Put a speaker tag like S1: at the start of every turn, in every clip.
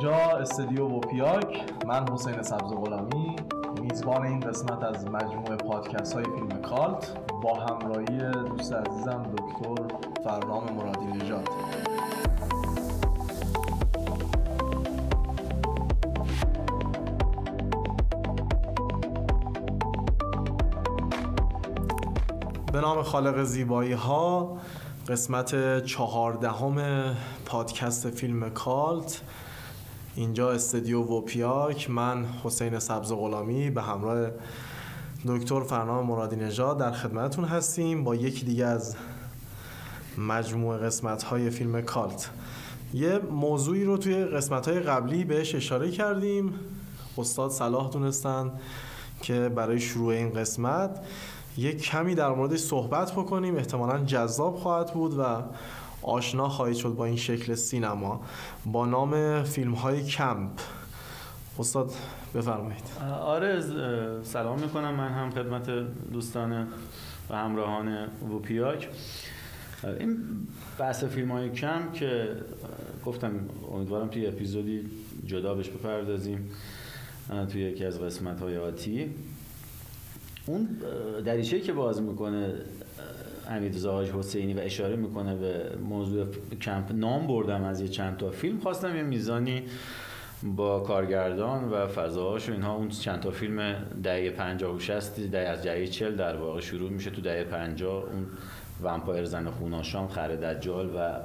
S1: اینجا استدیو وپیاک من حسین سبز غلامی. میزبان این قسمت از مجموعه پادکست های فیلم کالت با همراهی دوست عزیزم دکتر فرنام مرادی نژاد. به نام خالق زیبایی ها قسمت چهاردهم پادکست فیلم کالت. اینجا استدیو وپیاک من حسین سبز غلامی به همراه دکتر فرنام مرادی نژاد در خدمتتون هستیم با یکی دیگه از مجموعه قسمت های فیلم کالت. یه موضوعی رو توی قسمت های قبلی بهش اشاره کردیم. استاد صلاح دونستن که برای شروع این قسمت یک کمی در موردش صحبت بکنیم. احتمالا جذاب خواهد بود و آشنا خواهید شد با این شکل سینما با نام فیلم های کمپ. استاد بفرمایید.
S2: آره سلام می‌کنم. من هم خدمت دوستان و همراهان وپیاک. این بحث فیلم های کم که گفتم امیدوارم توی اپیزودی جدا بهش بپردازیم توی یکی از قسمت های آتی. اون دریچه که باز می‌کنه امید زاهاج حسینی و اشاره می‌کنه به موضوع کمپ نام بردم از یه چند تا فیلم. خواستم یه میزانی با کارگردان و فضاهاش و اینها اون چند تا فیلم دهه 50 و 60 دهه از دهه 40 در واقع شروع میشه تو دهه 50 اون ومپایر زن خوناشام خر دجال و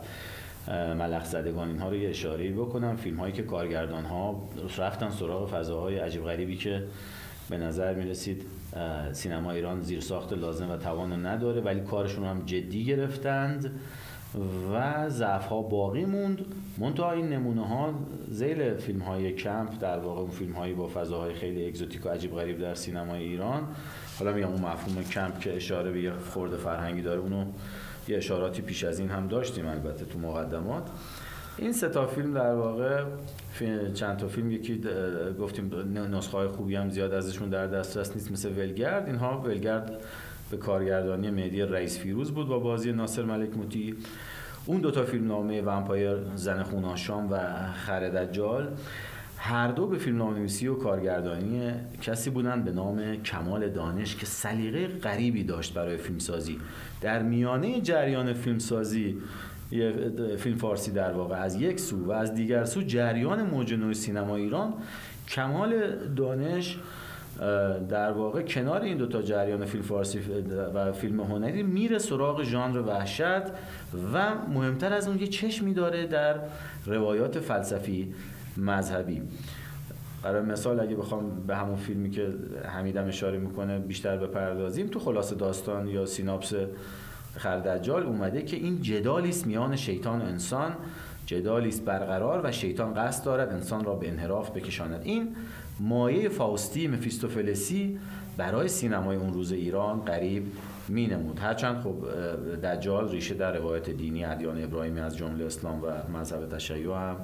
S2: ملخ زدگان اینها رو یه اشاره بکنم. فیلم هایی که کارگردان ها رفتن سراغ فضاهای عجیب غریبی که به نظر می رسید سینما ایران زیر ساخت لازم و توان نداره ولی کارشون هم جدی گرفتند و ضعف ها باقی موند. منتها این نمونه ها ذیل فیلم های کمپ در واقع اون فیلم هایی با فضاهای خیلی اگزوتیک و عجیب غریب در سینمای ایران. حالا میگم اون مفهوم کمپ که اشاره به یه خرده فرهنگی داره اونو یه اشاراتی پیش از این هم داشتیم البته تو مقدمات. این سه تا فیلم در واقع چند تا فیلم یکی گفتیم نسخه های خوبی هم زیاد ازشون در دسترس نیست مثل ولگرد. اینها ولگرد به کارگردانی مهدی رئیس فیروز بود با بازی ناصر ملک موتی. اون دوتا فیلم نامه ومپایر زن خوناشام و خردجال هر دو به فیلم نامنویسی و کارگردانی کسی بودن به نام کمال دانش که سلیقه غریبی داشت برای فیلمسازی. در میانه جریان فیلمسازی یه فیلم فارسی در واقع از یک سو و از دیگر سو جریان موج نوع سینما ایران کمال دانش در واقع کنار این دوتا جریان فیلم فارسی و فیلم هنری میره سراغ ژانر وحشت و مهمتر از اون یه چشمی داره در روایات فلسفی مذهبی. برای مثال اگه بخوام به همون فیلمی که حمیدم اشاره می‌کنه بیشتر بپردازیم تو خلاص داستان یا سیناپس خردجال اومده که این جدالی است میان شیطان و انسان جدالی است برقرار و شیطان قصد دارد انسان را به انحراف بکشاند. این مایه فاوستی مفیستوفلسی برای سینمای اون روز ایران قریب می نمود هرچند خب دجال ریشه در روایت دینی ادیان ابراهیمی از جمله اسلام و مذهب تشیع هم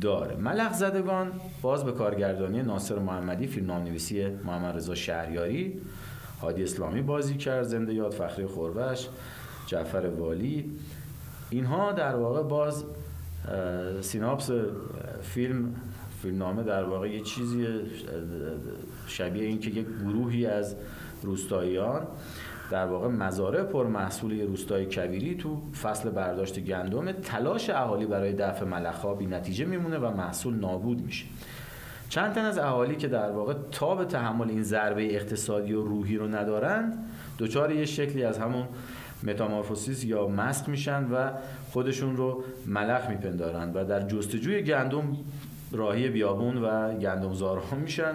S2: داره. ملخ زدگان باز به کارگردانی ناصر محمدی فیلم نامنویسی محمد رضا شهریاری هادی اسلامی بازی کرد زنده یاد فخری خوربش جعفر والی. اینها در واقع باز سیناپس فیلم فیلمنامه در واقع یه چیزی شبیه این که یک گروهی از روستاییان در واقع مزارع پر محصول روستای کبیری تو فصل برداشت گندم تلاش اهالی برای دفع ملخا بی نتیجه میمونه و محصول نابود میشه. چند تن از اهالی که در واقع تا به تحمل این ضربه اقتصادی و روحی رو ندارند دچار یه شکلی از همون متامورفوسیس یا مسک میشن و خودشون رو ملخ میپندارند و در جستجوی گندم راهی بیابون و گندمزارها میشن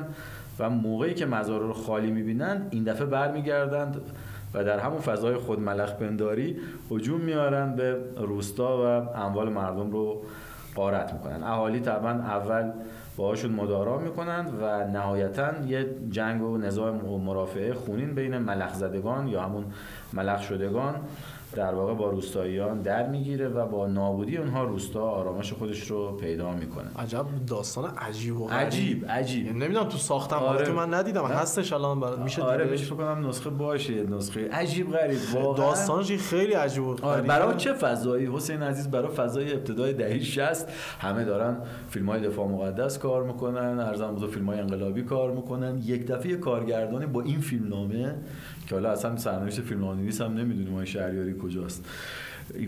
S2: و موقعی که مزارع رو خالی می‌بینند این دفعه برمیگردند و در همون فضای خود ملخ پنداری هجوم میارن به روستا و اموال مردم رو قارت می‌کنن. اهالی طبعا اول باهاشون مدارا می‌کنند و نهایتا یه جنگ و و مرافعه خونین بین ملخ زدگان یا همون ملخ شدگان. در واقع با روستاییان در می‌گیره و با نابودی اونها روستا آرامش خودش رو پیدا می‌کنه
S1: عجب داستان عجیب و غریب.
S2: عجیب عجیب
S1: یعنی نمی‌دونم تو ساختم
S2: آره.
S1: آره. من ندیدم
S2: نه.
S1: هستش الان برات میشه
S2: آره؟ میشه فکر کنم نسخه باشه نسخه عجیب غریب واقعا
S1: داستانش خیلی عجیب و
S2: آره. برای چه فضایی حسین عزیز برای فضای ابتدای دهه 60 همه دارن فیلم های دفاع مقدس کار می‌کنن ارزم بزرگ فیلم های انقلابی کار می‌کنن یک دفعه کارگردانی با این فیلم نامه که حالا اصلا سرنوشت فیلم نویس هم نمی‌دونیم ما شهریاری کجاست.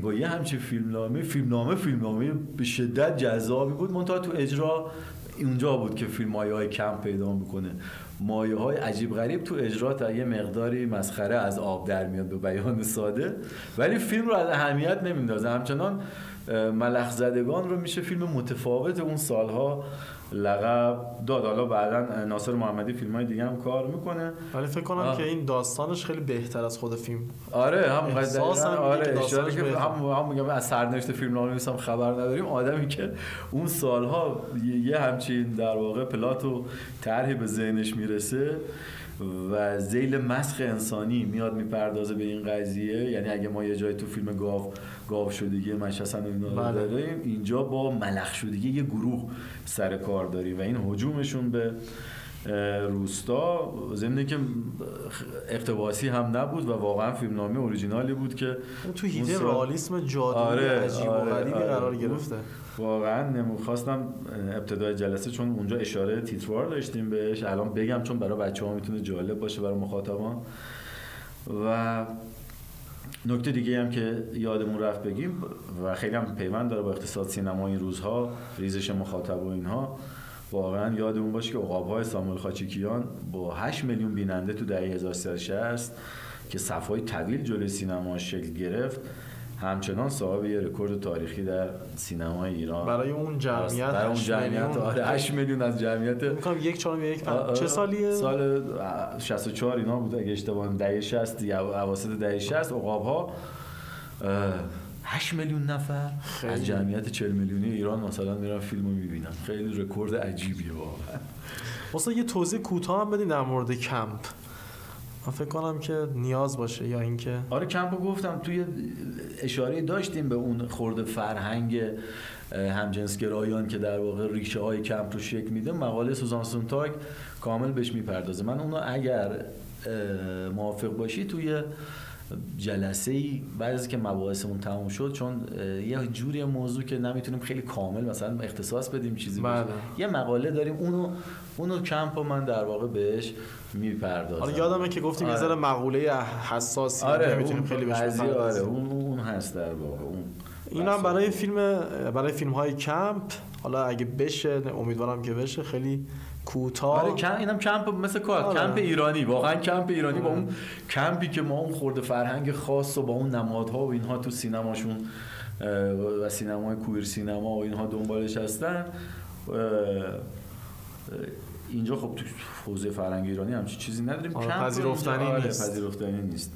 S2: با یه همچین فیلم نامه فیلم نامه فیلم نامه به شدت جذابی بود. منتها تو اجرا اونجا بود که فیلم مایه های کم پیدا می‌کنه. مایه های عجیب غریب تو اجرا تا یه مقداری مسخره از آب در میاد به بیان ساده. ولی فیلم رو از اهمیت نمیندازه. همچنان ملخ زدگان رو میشه فیلم متفاوت اون سالها لقب داد حالا بعدا ناصر محمدی فیلم های دیگه هم کار می‌کنه
S1: ولی فکر کنم
S2: آه.
S1: که این داستانش خیلی بهتر از خود فیلم
S2: آره هم
S1: احساس هم
S2: آره اشاره که. هم, هم میگم از سرنوشت فیلم نامه هم خبر نداریم آدمی که اون سالها یه- یه همچین در واقع پلات و طرحی به ذهنش می‌رسه و زیل مسخ انسانی میاد می‌پردازه به این قضیه یعنی اگه ما یه جای تو فیلم گاو گاو شدگی و اینا رو
S1: بله.
S2: داریم اینجا با ملخ شدگی یه گروه سر کار داریم و این هجومشون به روستا ضمن که اقتباسی هم نبود و واقعا فیلمنامه اوریجینالی بود که
S1: تو هیته
S2: سال-
S1: رئالیسم جادویی
S2: آره،
S1: عجیب
S2: آره،
S1: و غریبی
S2: آره.
S1: قرار گرفته
S2: واقعا نمی‌خواستم ابتدای جلسه چون اونجا اشاره تیتروار داشتیم بهش. الان بگم چون برای بچه ها می‌تونه جالب باشه برای مخاطبان. و نکته دیگه هم که یادمون رفت بگیم و خیلی هم پیوند داره با اقتصاد سینما این روزها ریزش مخاطب و اینها واقعا یادمون باشه که عقاب‌های ساموئل خاچیکیان با 8 میلیون بیننده تو دهه 1360 که صفای طویل جلوی سینما شکل گرفت همچنان صاحب یه رکورد تاریخی در سینمای ایران.
S1: برای اون جمعیت
S2: برای اون
S1: 8
S2: جمعیت. آره 8 میلیون از جمعیت.
S1: می‌کنم یک چهارم یک پنج. چه سالیه؟
S2: سال 64 اینا بود. اگه اشتباه دهه 60 یا اواسط دهه 60 عقاب ها 8 میلیون نفر
S1: خیلی.
S2: از جمعیت 40 میلیونی ایران مثلا میرن فیلم رو می‌بینن. خیلی رکورد عجیبیه واقعا.
S1: واسه یه توضیح کوتاه هم بدین در مورد کمپ. من فکر کنم که نیاز باشه یا اینکه
S2: آره کمپو گفتم توی اشاره داشتیم به اون خورده فرهنگ همجنسگرایان که در واقع ریشه های کمپ رو شکل میده مقاله سوزان سونتاگ کامل بهش می‌پردازه. من اونو اگر موافق باشی توی جلسه ای بعد از که مباحثمون تموم شد چون یه جوری موضوع که نمی‌تونیم خیلی کامل مثلا اختصاص بدیم چیزی
S1: بله.
S2: باشه. یه مقاله داریم اونو اونو کمپ رو من در واقع بهش می‌پردازم
S1: حالا یادمه که گفتیم یه
S2: آره.
S1: ذره مقوله حساسی
S2: آره
S1: نمی‌تونیم خیلی بهش
S2: آره. اون اون هست در واقع اون
S1: این هم برای فیلم برای فیلم های کمپ حالا اگه بشه امیدوارم که بشه خیلی کوتاه
S2: آره کم اینم کمپ مثل کار
S1: آره.
S2: کمپ ایرانی واقعا کمپ ایرانی با
S1: آره.
S2: اون کمپی که ما اون خرده فرهنگ خاص و با اون نمادها و اینها تو سینماشون و سینمای queer سینما و اینها دنبالش هستن اینجا خب تو حوزه فرهنگ ایرانی همچی چیزی نداریم
S1: آره، پذیرفتنی
S2: آره،
S1: نیست.
S2: پذیرفتنی نیست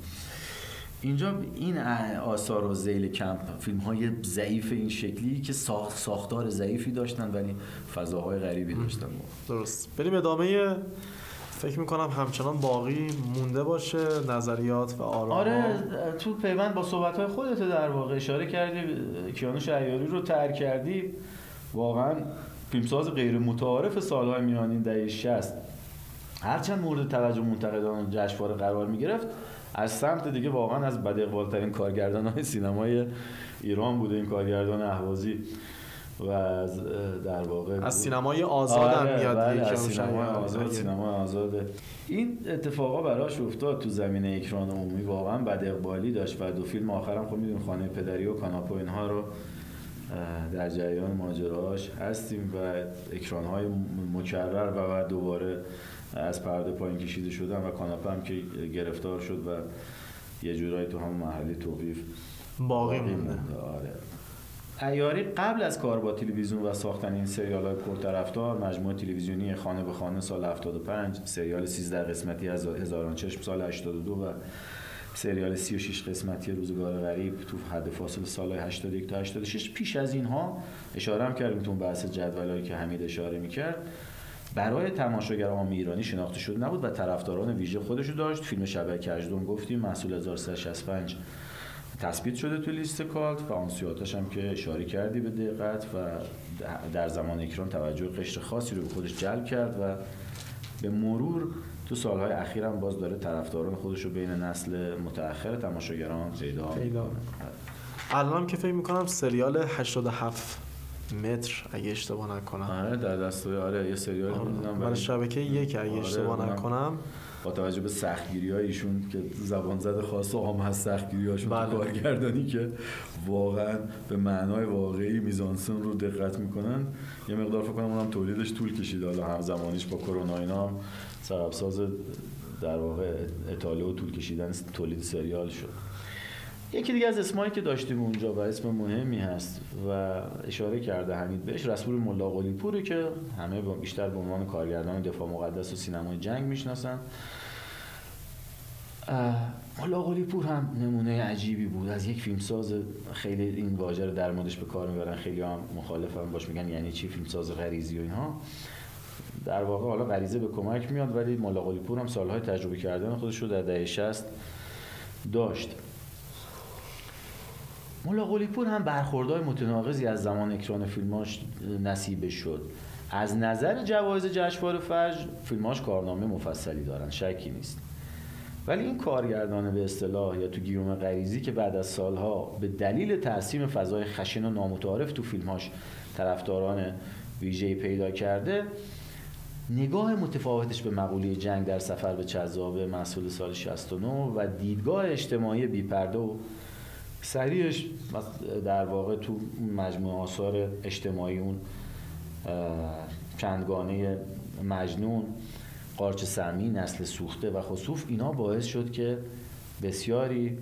S2: اینجا این آثار و زیل کمپ فیلم های ضعیف این شکلی که ساخت ساختار ضعیفی داشتن ولی فضاهای غریبی داشتن.
S1: درست. بریم ادامه. فکر می‌کنم همچنان باقی مونده باشه. نظریات و آرا
S2: آره تو پیوند با صحبت های خودت در واقع اشاره کردی. کیانوش عیاری رو ترک کردی. واقعا فیلمساز غیر متعارف سالهای میانین دهه 60 هرچند مورد توجه منتقدان جشنواره قرار می گرفت از سمت دیگه واقعا از بد اقبالترین کارگردان های سینمای ایران بوده این کارگردان اهوازی و از در واقع
S1: از سینمای آزاد هم
S2: آره،
S1: میاد
S2: بله،
S1: دیگه
S2: از
S1: که
S2: سینما
S1: اون
S2: آزاد
S1: شاید.
S2: سینما آزاده. این اتفاقا براش افتاد تو زمینه اکران عمومی. واقعا بد اقبالی داشت و دو فیلم آخرم خب میدون خانه پدری و کاناپو اینها رو در جریان ماجراش هستیم و اکران های مکرر و بعد دوباره از پرده پایین کشیده شدن و کاناپه هم که گرفتار شد و یه جورایی تو همون محلی توقیف
S1: باقی مونده.
S2: آره. ایاری قبل از کار با تلویزیون و ساختن این سریال های پرطرفدار مجموعه تلویزیونی خانه به خانه سال 75 سریال 13 قسمتی از هزاران چشم سال 82 و سریال 36 قسمتی روزگار غریب تو حد فاصل سال 81 تا 86 پیش از اینها اشاره هم کردیم تو بحث جدولایی که حمید اشاره می‌کرد. برای تماشاگر عام ایرانی شناخته شده نبود و طرفداران ویژه خودشو داشت. فیلم شبکه کجدم گفتیم محصول 1365 تثبیت شده تو لیست کالت و آنسیاتش هم که اشاره کردی به دقت و در زمان اکران توجه قشر خاصی رو به خودش جلب کرد و به مرور تو سالهای اخیر هم باز داره طرفداران خودش رو بین نسل متأخر تماشاگران پیدا
S1: الان که فکر می‌کنم سریال 87 متر اگه اشتباه نکنم.
S2: آره در دستوی آره یه سریال
S1: آره. من شبکه یک اگه
S2: آره،
S1: اشتباه نکنم.
S2: با توجه به سختگیری ایشون که زبان زده خاص عام هست سختگیری هاشون
S1: بله.
S2: کارگردانی که واقعا به معنای واقعی میزانسن رو دقت می‌کنن. یه مقدار فکر کنم اونم تولیدش طول کشید حالا هم زمانیش با کرونا اینا هم سبب ساز در واقع اطاله و طول کشیدن تولید سریال شد. یکی دیگه از اسمایی که داشتیم اونجا و اسم مهمی هست و اشاره کرده حمید بهش رسول ملا پوره که همه بیشتر به عنوان کارگردان دفاع مقدس و سینمای جنگ می‌شناسن. ملا پور هم نمونه عجیبی بود. از یک فیلمساز خیلی این واژه در موردش به کار می‌برن. خیلی هم مخالفن باش میگن یعنی چی فیلمساز غریزی و اینها. در واقع حالا غریزه به کمک میاد ولی ملا پور هم سالهای تجربه کردن خودش رو در دهه 60 داشت. ملا قلیپور هم برخوردهای متناقضی از زمان اکران فیلماش نصیبش شد. از نظر جوایز جشنواره فجر فیلماش کارنامه مفصلی دارن شکی نیست. ولی این کارگردان به اصطلاح یا تو گیوم غریزی که بعد از سالها به دلیل ترسیم فضای خشن و نامتعارف تو فیلماش طرفداران ویژه‌ای پیدا کرده نگاه متفاوتش به مقوله جنگ در سفر به چذابه محصول سال 69 و دیدگاه اجتماعی بیپرده و سریعش در واقع تو مجموعه آثار اجتماعی اون چندگانه مجنون قارچ سمی نسل سوخته و خصوف اینا باعث شد که بسیاری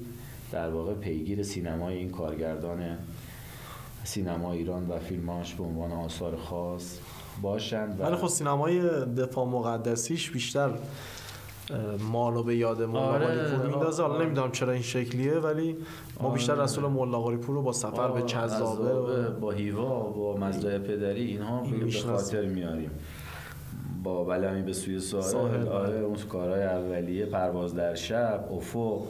S2: در واقع پیگیر سینمای این کارگردان سینما ایران و فیلماش به عنوان آثار خاص باشند
S1: ولی خب سینمای دفاع مقدسیش بیشتر اه، مالو به یاد مولا
S2: آره،
S1: قلیپور میندازه حالا
S2: آره.
S1: نمی‌دونم چرا این شکلیه ولی ما
S2: آره.
S1: بیشتر رسول مولا قلیپور رو با سفر به
S2: عذابه،
S1: و
S2: با هیوا با مزدای پدری اینها
S1: این
S2: به- به. خاطر میاریم با بلمی به سوی ساحل آره
S1: بله.
S2: اون کارهای اولیه پرواز در شب افق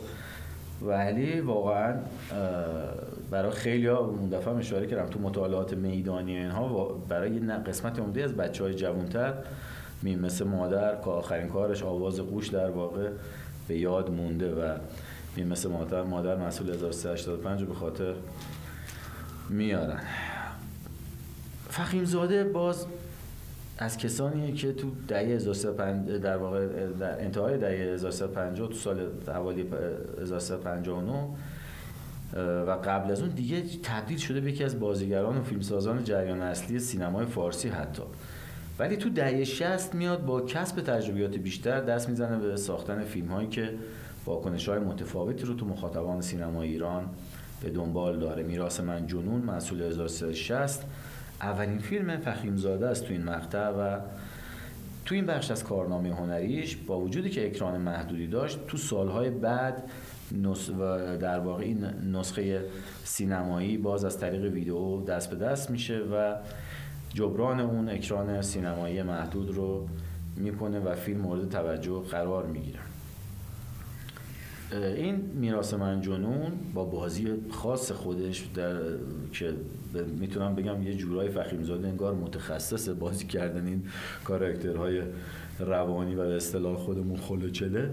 S2: ولی واقعا برای خیلی ها اون دفعه اشاره کردم تو مطالعات میدانی اینها برای یه قسمت عمده از بچه های جوانتر مثل مادر که آخرین کارش آواز قوش در واقع به یاد مونده و می مثل مادر مادر مسئول 1385 رو به خاطر میارن. فخیم زاده باز از کسانیه که تو دهه 1350 در واقع در انتهای دهه 1350 تو سال حوالی 1359 و قبل از اون دیگه تبدیل شده به یکی از بازیگران و فیلمسازان جریان اصلی سینمای فارسی حتی. ولی تو دهه 60 میاد با کسب تجربیات بیشتر دست می‌زنه به ساختن فیلم هایی که واکنش های متفاوتی رو تو مخاطبان سینما ایران به دنبال داره. میراث من جنون محصول 1360 اولین فیلم فخیمزاده است تو این مقطع و تو این بخش از کارنامه هنریش با وجودی که اکران محدودی داشت تو سالهای بعد نس در واقع این نسخه سینمایی باز از طریق ویدیو دست به دست میشه و جبران اون اکران سینمایی محدود رو می‌کنه و فیلم مورد توجه قرار می‌گیره. این میراث من جنون با بازی خاص خودش در که می‌تونم بگم یه جورای فخیمزاده انگار متخصص بازی کردن این کاراکترهای روانی و به اصطلاح خودمون خلوچله.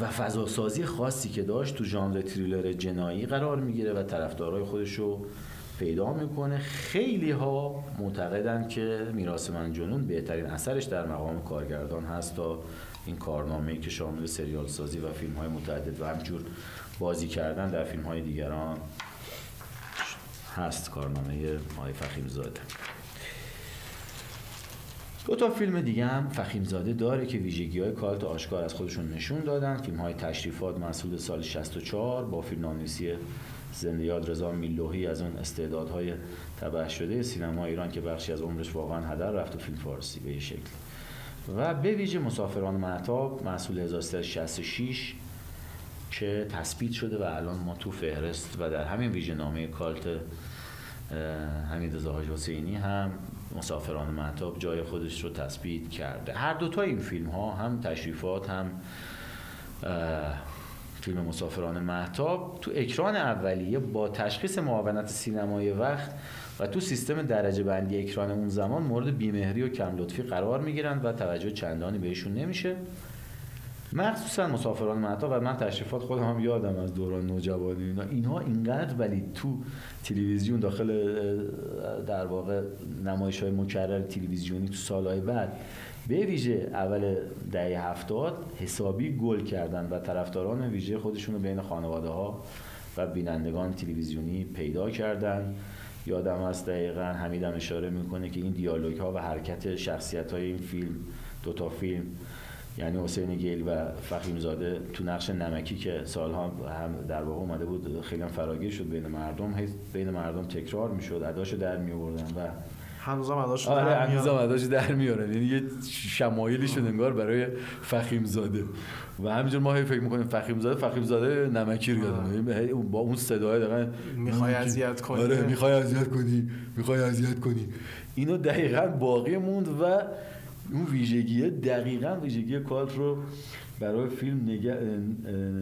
S2: و فضاسازی خاصی که داشت تو ژانر تریلر جنایی قرار می‌گیره و طرفدارای خودش رو پیدا می‌کنه. خیلی ها معتقدن که میراث من جنون بهترین اثرش در مقام کارگردان هست تا این کارنامه‌ای که شامل سریال سازی و فیلم های متعدد و همجور بازی کردن در فیلم های دیگران هست. کارنامه مای فخیم زاده دو تا فیلم دیگه هم فخیم زاده داره که ویژگی های کالت آشکار از خودشون نشون دادن. فیلم های تشریفات محصول سال 64 با فیلم نامنویسی زنده یاد رضا میلوحی از اون استعدادهای تبع شده سینما ایران که بخشی از عمرش واقعا هدر رفت تو فیلم فارسی به یه شکل. و به ویژه مسافران معتاب محصول 1366 که تثبیت شده و الان ما تو فهرست و در همین ویژه نامه کالت حمید زاهاج حسینی هم مسافران معتاب جای خودش رو تثبیت کرده. هر دوتا این فیلم ها هم تشریفات هم فیلم مسافران محتاب تو اکران اولیه با تشخیص معاونت سینمایی وقت و تو سیستم درجه بندی اکران اون زمان مورد بیمهری و کم لطفی قرار می‌گیرند و توجه چندانی بهشون نمیشه. مخصوصا مسافران متا و من تشریفات خودم هم یادم از دوران نوجوانی اینا. اینها اینقدر ولی تو تلویزیون داخل در واقع نمایش های مکرر تلویزیونی تو سالهای بعد به ویژه اول دهه هفتاد حسابی گل کردن و طرفداران ویژه خودشون رو بین خانواده ها و بینندگان تلویزیونی پیدا کردن. یادم از دقیقا حمیدم اشاره می‌کنه که این دیالوگ ها و حرکت شخصیت های این فیلم دوتا فیلم یعنی حسین گیل و فخیم زاده تو نقش نمکی که سالها هم در واقع اومده بود خیلی فراگیر شد بین مردم بین مردم تکرار می‌شد اداشو در می آوردن و
S1: هنوزم اداشو
S2: آره در هنوزم اداشو در میارن یعنی یه شمایلی شد انگار برای فخیم زاده و همینجور ما فکر می‌کنیم فخیم زاده فخیم زاده نمکی رو یادم با اون صدای دقیقاً
S1: می‌خوای اذیت کنی.
S2: آره می‌خوای اذیت کنی. می‌خوای اذیت کنی. اینو دقیقاً باقی موند و اون ویژگی دقیقا ویژگی کالت رو برای فیلم نگه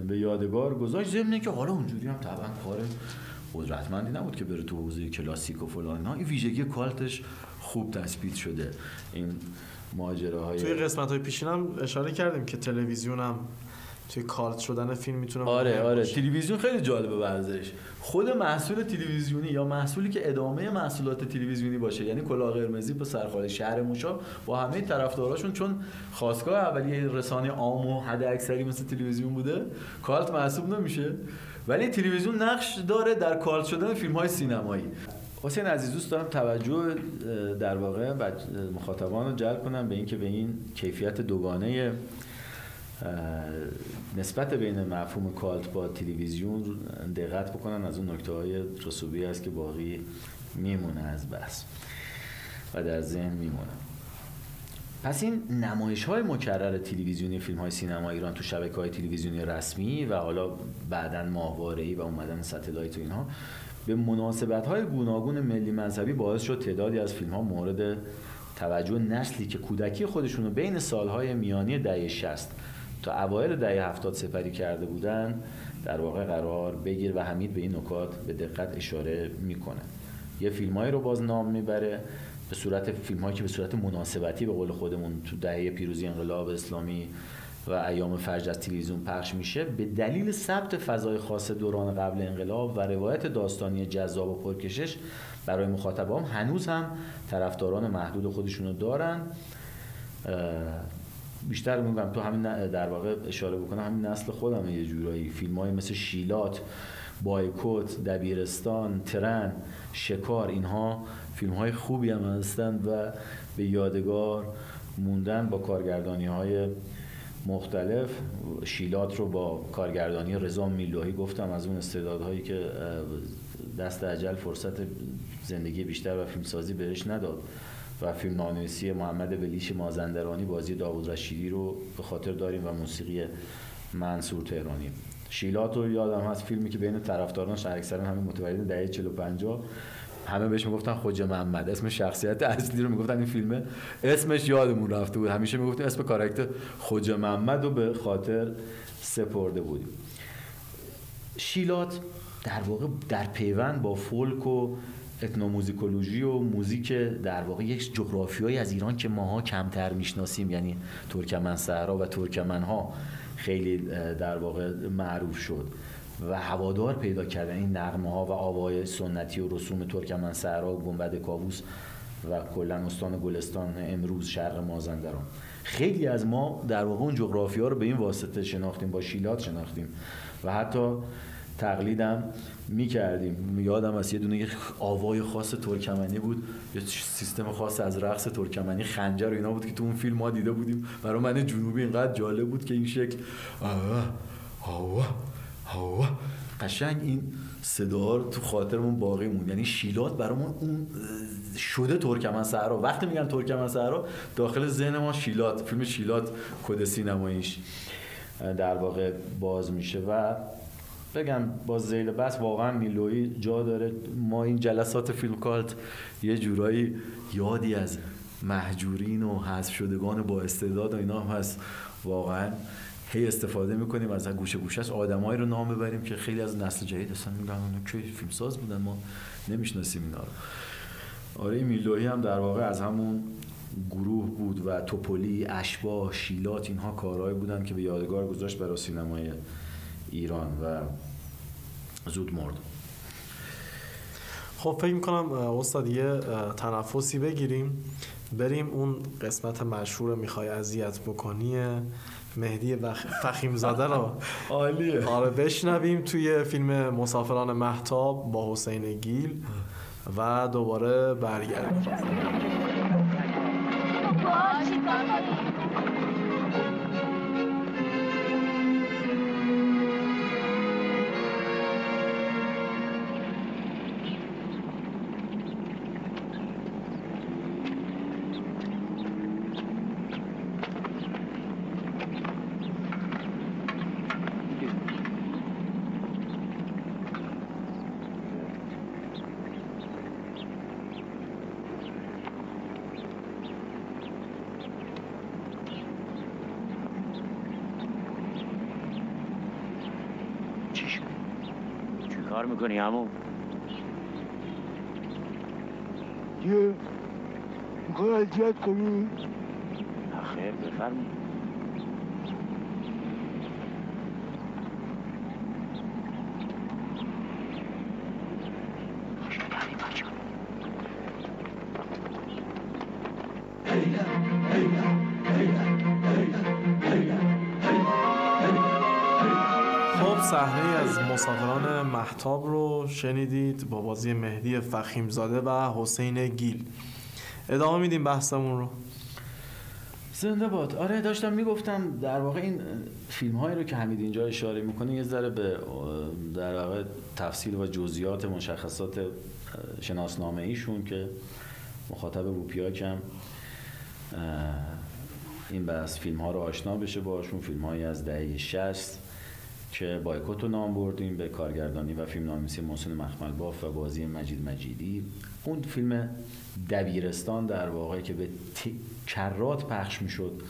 S2: به یادگار گذاشت. ضمن که حالا اونجوری هم طبعا کار قدرتمندی نبود که بره تو حوزه کلاسیک و فلان ها این ویژگی کالتش خوب تثبیت شده. این ماجراهای
S1: توی قسمت های پیشین هم اشاره کردیم که تلویزیون هم توی کالت شدن فیلم می‌تونه
S2: آره آره. تلویزیون خیلی جالبه ورزش. خود محصول تلویزیونی یا محصولی که ادامه محصولات تلویزیونی باشه یعنی کلاه قرمزی به سرخال شهر موشا با همه طرفداراشون چون خواستگاه اولیه رسانه عام و حد اکثری مثل تلویزیون بوده کالت محسوب نمیشه. ولی تلویزیون نقش داره در کالت شدن فیلم های سینمایی. حسین عزیز دوست دارم توجه در واقع مخاطبان رو جلب کنم به اینکه به این کیفیت دوگانه نسبت بین مفهوم کالت با تلویزیون دقت بکنن. از اون نکته های رسوبی است که باقی میمونه از بس و در ذهن میمونه. پس این نمایش های مکرر تلویزیونی فیلم های سینما ایران تو شبکه های تلویزیونی رسمی و حالا بعدا ماهواره و اومدن ستلایت و اینها به مناسبت های گوناگون ملی مذهبی باعث شد تعدادی از فیلم ها مورد توجه نسلی که کودکی خودشون رو بین سالهای میانی دهه 60 تا اوایل دهه هفتاد سپری کرده بودن در واقع قرار بگیر و حمید به این نکات به دقت اشاره می‌کنه. یه فیلمایی رو باز نام می‌بره. به صورت فیلم هایی که به صورت مناسبتی به قول خودمون تو دهه پیروزی انقلاب اسلامی و ایام فجر از تلویزیون پخش میشه به دلیل ثبت فضای خاص دوران قبل انقلاب و روایت داستانی جذاب و پرکشش برای مخاطبان هنوز هم طرفداران محدود خودشونو دارن. بیشتر میگم تو همین در واقع اشاره بکنم همین نسل خودم یه جورایی فیلم های مثل شیلات بایکوت دبیرستان ترن شکار اینها فیلم های خوبی هم هستند و به یادگار موندن با کارگردانی های مختلف. شیلات رو با کارگردانی رضا میلوهی گفتم از اون استعدادهایی که دست عجل فرصت زندگی بیشتر و فیلمسازی بهش نداد و فیلم نانویسی محمد بلیش مازندرانی بازی داوود رشیدی رو به خاطر داریم و موسیقی منصور تهرانی. شیلات رو یادم هست. فیلمی که بین طرفداران اکثرا همین متولد دهه 45 همه بهش می‌گفتن خوجه محمد. اسم شخصیت اصلی رو می‌گفتن این فیلمه. اسمش یادمون رفته بود. همیشه می‌گفتیم اسم کاراکتر خوجه محمد رو به خاطر سپرده بودیم. شیلات در واقع در پیوند با فولک و اتنوموزیکولوژی و موزیک در واقع یک جغرافیایی از ایران که ماها کمتر می‌شناسیم. یعنی ترکمن صحرا و ترکمن ها خیلی در واقع معروف شد. و هوادار پیدا کردن این نغمه ها و آوای سنتی و رسوم ترکمن صحرا و گنبد کاووس و کلا استان گلستان امروز شرق مازندران. خیلی از ما در واقع اون جغرافی ها رو به این واسطه شناختیم با شیلات شناختیم. و حتی تقلیدم می‌کردیم. یادم از یه دونه آوای خاص ترکمنی بود. یه سیستم خاص از رقص ترکمنی. خنجر و اینا بود که تو اون فیلم ما دیده بودیم. برای من جنوبی اینقدر جالب بود که این شکل آوه آوه آوه قشنگ این صدا تو خاطرمون باقی موند. یعنی شیلات برامون اون شده ترکمن صحرا وقتی میگن ترکمن صحرا داخل ذهن ما شیلات فیلم شیلات کد سینماییش در واقع باز میشه و بگم با زیل بس واقعا میلوی جا داره. ما این جلسات فیلم کالت یه جورایی یادی از محجورین و حذف شدگان با استعداد و اینا هم هست. واقعا هی استفاده می‌کنیم از گوشه گوشه از آدمایی رو نام ببریم که خیلی از نسل جدید اصلا میگن اونا فیلم ساز بودن. ما نمی‌شناسیم اینا رو. آره میلوهی هم در واقع از همون گروه بود و توپولی اشباه شیلات اینها کارهایی بودن که به یادگار گذاشت برای سینمای ایران و زود مرد.
S1: خب فکر می‌کنم استاد یه تنفسی بگیریم. بریم اون قسمت مشهور می‌خوای اذیت بکنی مهدی فخیم زاده رو.
S2: عالیه.
S1: آره بشنویم توی فیلم مسافران محتاب با حسین گیل و دوباره برگردیم.
S3: می‌کنی همون یه می‌خوای اذیت کنی؟ خیر بفرمایید.
S1: صحنه از مسافران محتاب رو شنیدید با بازی مهدی فخیمزاده و حسین گیل. ادامه میدیم بحثمون رو.
S2: زنده باد. آره داشتم می‌گفتم در واقع این فیلم هایی رو که حمید اینجا اشاره می‌کنه یه ذره به در واقع تفصیل و جزئیات مشخصات شناسنامه ایشون که مخاطب روپیاکم این بس فیلم ها رو آشنا بشه باشون فیلم هایی از دهه 60 که بایکوت رو نام بردیم به کارگردانی و فیلم نامیسی محسن مخمل باف و بازی مجید مجیدی. اون فیلم دبیرستان در واقع که به کرات پخش می‌شد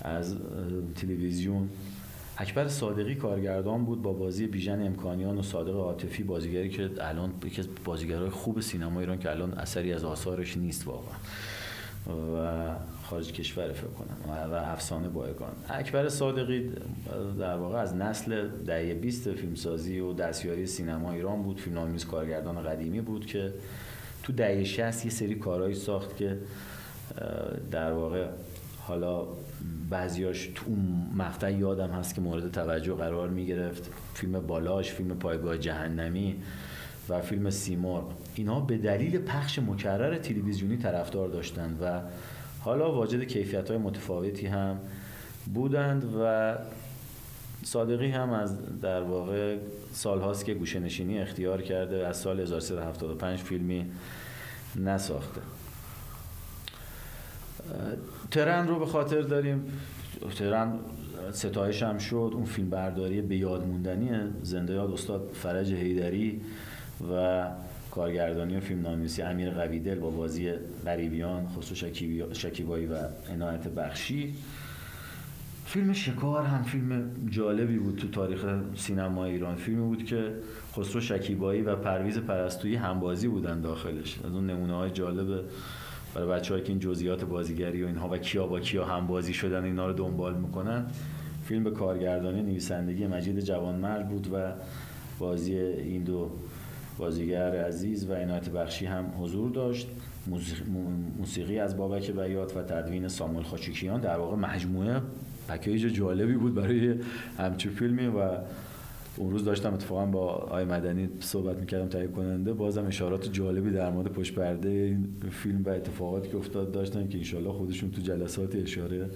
S2: از تلویزیون. اکبر صادقی کارگردان بود با بازی بیژن امکانیان و صادق عاطفی بازیگری که الان یکی از بازیگرای خوب سینما ایران که الان اثری از آثارش نیست واقعا. و خارج کشور فکر کنم. و افسانه بایگان اکبر صادقی در واقع از نسل دهه 20 فیلمسازی و دستیاری سینما ایران بود. فیلمنامه‌نویس کارگردان قدیمی بود که تو دهه 60 یه سری کارهایی ساخت که در واقع حالا بعضیاش تو اون مقطع یادم هست که مورد توجه قرار می گرفت فیلم بالاش فیلم پایگاه جهنمی. و فیلم سیمور اینا به دلیل پخش مکرر تلویزیونی طرفدار داشتند و حالا واجد کیفیت های متفاوتی هم بودند و صادقی هم از در واقع سالهاست که گوشه نشینی اختیار کرده از سال 1375 فیلمی نساخته. ترن رو به خاطر داریم. ترن ستایش هم شد. اون فیلم برداری به یاد زنده یاد استاد فرج هیدری و کارگردانی و فیلم نامیسی امیر قویدل با بازی غریبیان خسرو شکیبایی و عنایت بخشی. فیلم شکار هم فیلم جالبی بود تو تاریخ سینما ایران. فیلمی بود که خسرو شکیبایی و پرویز پرستویی همبازی بودن داخلش. از اون نمونه های جالب برای بچه که این جزئیات بازیگری و اینها و کیا با کیا همبازی شدن اینا رو دنبال می‌کنن فیلم به کارگردانی نویسندگی مجید جوانمرد بود و بازی این دو بازیگر عزیز و عنایت بخشی هم حضور داشت. موسیقی از بابک بیات و تدوین سامول خاچیکیان در واقع مجموعه پکیج جالبی بود برای همچون فیلمی و اون روز داشتم اتفاقا با آی مدنی صحبت می‌کردم تهیه کننده. بازم اشارات جالبی در مورد پشت پرده این فیلم و اتفاقاتی که افتاد داشتن که انشالله خودشون تو جلسات اشاره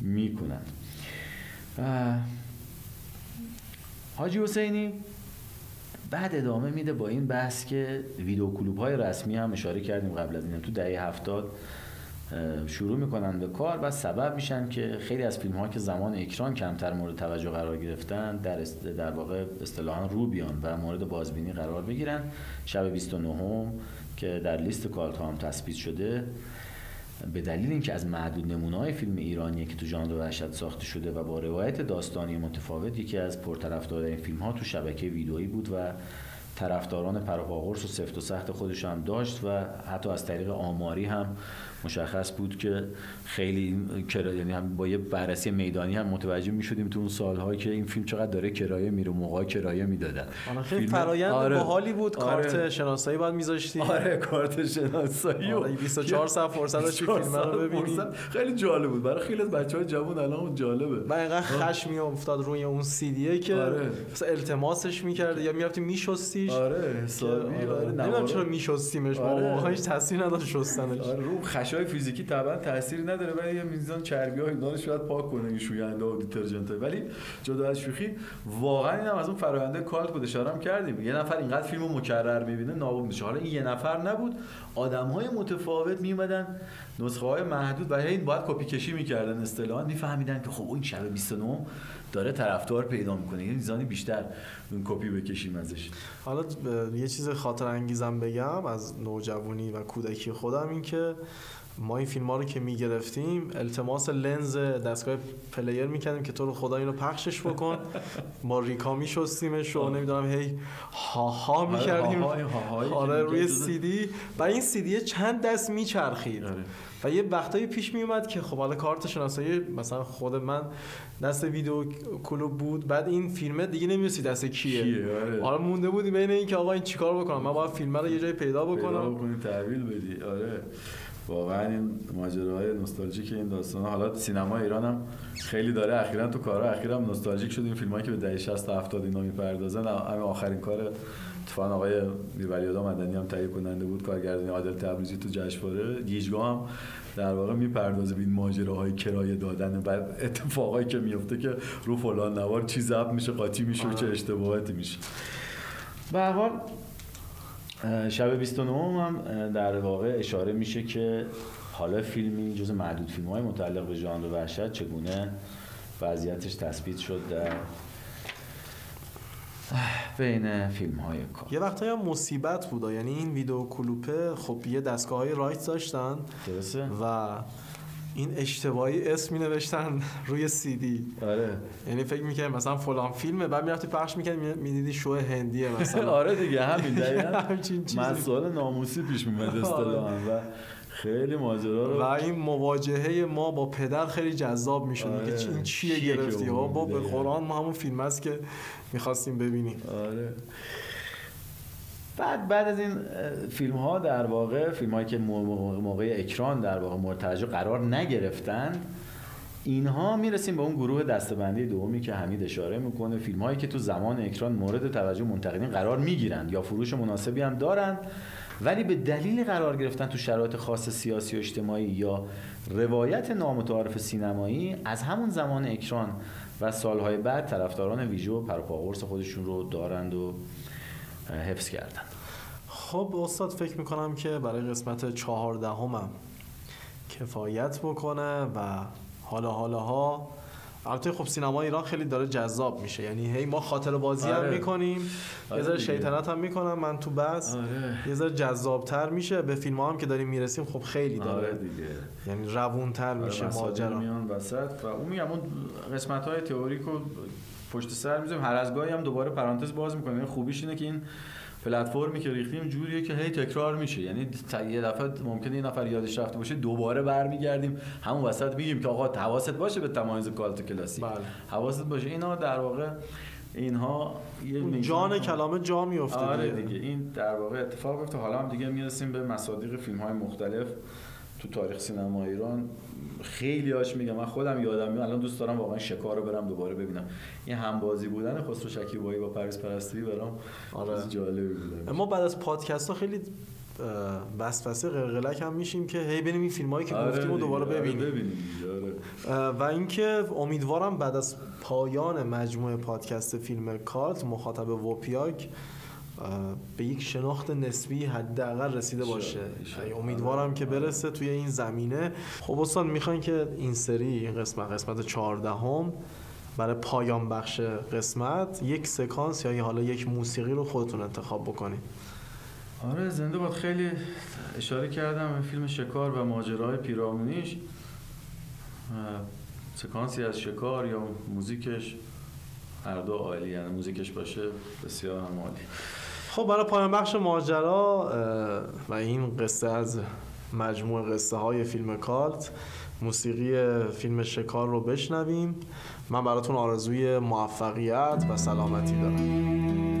S2: می‌کنن. حاجی حسینی بعد ادامه میده با این بحث که ویدیو کلوب های رسمی هم اشاره کردیم قبل از این تو دهه هفتاد شروع می‌کنن به کار و سبب میشن که خیلی از فیلم ها که زمان اکران کمتر مورد توجه قرار گرفتن در, در واقع اصطلاحا رو بیان و مورد بازبینی قرار بگیرن. شب 29 هم که در لیست کالت هم تثبیت شده. به دلیل اینکه از معدود نمونه های فیلم ایرانی که تو ژانر وحشت ساخته شده و با روایت داستانی متفاوت یکی از پرطرفدارترین فیلم ها تو شبکه ویدئویی بود و طرفداران پروپاگورس و سفت و سخت خودش هم داشت و حتی از طریق آماری هم مشخص بود که خیلی کرا... یعنی هم با یه بررسی میدانی هم متوجه می شدیم تو اون سالها که این فیلم چقدر داره کرایه میره موقع کرایه می‌دادن.
S1: آره خیلی فرایند آره. باحالی بود آره. کارت شناسایی باید میذاشتی.
S2: آره کارت شناسایی
S1: آره 24 ساعت فرصت داشتی فیلم رو ببینی.
S2: خیلی جالب بود. برای خیلی از بچه‌های جوان الان جالبه.
S1: و اینقدر خشم افتاد روی اون سی دیه که آره. التماسش می‌کرد یا می‌رفتی میشستیش.
S2: آره حسابی. آره
S1: نمی‌دونم چرا میشستیمش آره. هیچ نداشت شستنش.
S2: آره رو خشای فیزیکی طبعا تاثیری نداره ولی یه میزان چربی ها اینا شاید پاک کنه این شوینده و دیترجنت ولی جدا از شوخی واقعا اینم از اون فراینده کالت بود اشاره کردیم. یه نفر اینقدر فیلمو مکرر می‌بینه نابود میشه. حالا این یه نفر نبود. آدم های متفاوت میومدن نسخه های محدود و این باید کپی کشی می‌کردن اصطلاحا. میفهمیدن که خب این شب 29 داره طرفدار پیدا می‌کنه. یه میزانی بیشتر اون کپی بکشیم ازش.
S1: حالا یه چیز خاطره انگیزم بگم از نوجوانی و کودکی خودم این که ما این فیلم ها رو که می‌گرفتیم التماس لنز دستگاه پلیر می‌کردیم که تو رو خدا اینو پخشش بکن. با ریکا می‌شستیمش و نمی‌دونم هی ها ها می‌کردیم. آره روی سی دی و این سی دی چند دست میچرخید. آره. و یه وقتایی پیش میومد که خب حالا کارت شناسایی مثلا خود من دست ویدیو کلوب بود. بعد این فیلم دیگه نمی‌دونستی دست کیه, کیه آره. حالا مونده بودی بین این که آقا این چیکار بکنم؟ من باید فیلم رو یه جای پیدا بکنم. پیدا
S2: بکنی تحویل بدی. آره. واقعا این ماجراهای نوستالژیک این داستان حالا سینما ایران هم خیلی داره. اخیرا تو کارا اخیرا نوستالژیک شد. این فیلمایی که به دهه 60 تا 70 اینا می‌پردازن. همین آخرین کار اتفاقا آقای میرعلی مدنی هم تهیه کننده بود. کارگردانی عادل تبریزی تو جشنواره. گیجگاه هم در واقع می‌پردازه به این ماجراهای کرایه دادن و اتفاقایی که میفته که رو فلان نوار چی ضبط میشه قاطی میشه چه اشتباهاتی میشه. به هر حال شب 29 هم در واقع اشاره میشه که حالا فیلمی جز معدود فیلم های متعلق به ژانر وحشت چگونه وضعیتش تثبیت شد در بین فیلم های کار.
S1: یه وقتایی هم مصیبت بود یعنی این ویدیو کلوپه خب یه دستگاه های رایت داشتن
S2: درسته.
S1: و این اشتباهی اسم می نوشتن روی سی دی
S2: آره.
S1: یعنی فکر می‌کنم مثلا فلان فیلمه بعد می‌رفتی پخش می‌کنی می‌دیدی شو هندیه مثلا.
S2: آره دیگه همین دقیقاً. مسائل ناموسی پیش میمد آره. اصطلاحا و خیلی ماجرا رو
S1: و این مواجهه ما با پدر خیلی جذاب می‌شد. آره. که این چیه گرفتی؟ ها با به قرآن ما همون فیلم است که می‌خواستیم ببینیم.
S2: آره. بعد بعد از این فیلم ها در واقع فیلم هایی که موقع اکران در واقع مورد قرار نگرفتن اینها می‌رسیم به اون گروه دستبندی دومی که حمید اشاره می‌کنه. فیلم هایی که تو زمان اکران مورد توجه منتقدین قرار می‌گیرند یا فروش مناسبی هم دارند ولی به دلیل قرار گرفتن تو شرایط خاص سیاسی و اجتماعی یا روایت نامتعارف سینمایی از همون زمان اکران و سالهای بعد طرفداران ویژه و پروپاگورس خودشون رو دارند و حفظ کردن.
S1: خب استاد فکر می‌کنم که برای قسمت چهاردهمم کفایت بکنه و حالا حالا ها. البته خب سینما ایران خیلی داره جذاب میشه. یعنی هی ما خاطر بازی آره. هم می‌کنیم آره یه ذره شیطنت هم می‌کنم من تو بس آره. یه ذره جذابتر میشه. به فیلم هم که داریم می‌رسیم خب خیلی داره.
S2: آره دیگه.
S1: یعنی روونتر آره میشه ماجرا.
S2: میان وسط. و اون میگم اون قسمت های تئوریکو پشت سر می‌ذاریم. هر از گاهی هم دوباره پرانتز باز می‌کنیم. یعنی خوبیش اینه که این پلتفرمی که ریختیم جوریه که هی تکرار میشه. یعنی یه دفعه ممکنه یه نفر یادش رفته باشه دوباره برمیگردیم. همون وسط میگیم که آقا حواست باشه به تمایز کالت کلاسیک
S1: بله.
S2: حواست باشه. اینا در واقع اینها
S1: یه جان کلامه جا میفته
S2: آره دیگه. این در واقع اتفاق افتاد. حالا هم دیگه می‌رسیم به مصادیق فیلم های مختلف. تو تاریخ سینما ایران خیلی هاش میگم من خودم یادم میاد الان دوست دارم واقعا شکار رو برم دوباره ببینم این همبازی بودن خسرو شکیبایی با پاریس پرستی برام آره. جالبی بود
S1: ما بعد از پادکست ها خیلی وسوسه قلقلک هم میشیم که هی بریم این فیلم هایی که آره گفتیم و دوباره
S2: آره،
S1: ببینیم,
S2: ببینیم.
S1: آره. و اینکه امیدوارم بعد از پایان مجموعه پادکست فیلم کالت مخاطب وپیاک به یک شناخت نسبی حداقل رسیده باشه. یعنی امیدوارم که برسه توی این زمینه. خب استاد می‌خواین که این سری قسمت قسمت 14 هم برای پایان بخش قسمت یک سکانس یا حالا یک موسیقی رو خودتون انتخاب بکنید
S2: آره زنده باد. خیلی اشاره کردم به فیلم شکار و ماجرای پیرامونیش. سکانسی از شکار یا موزیکش هر دو عالی یعنی موزیکش باشه بسیار هم عالی.
S1: خب برای پایان بخش ماجرا و این قصه از مجموع قصه های فیلم کالت موسیقی فیلم شکار رو بشنویم. من براتون آرزوی موفقیت و سلامتی دارم.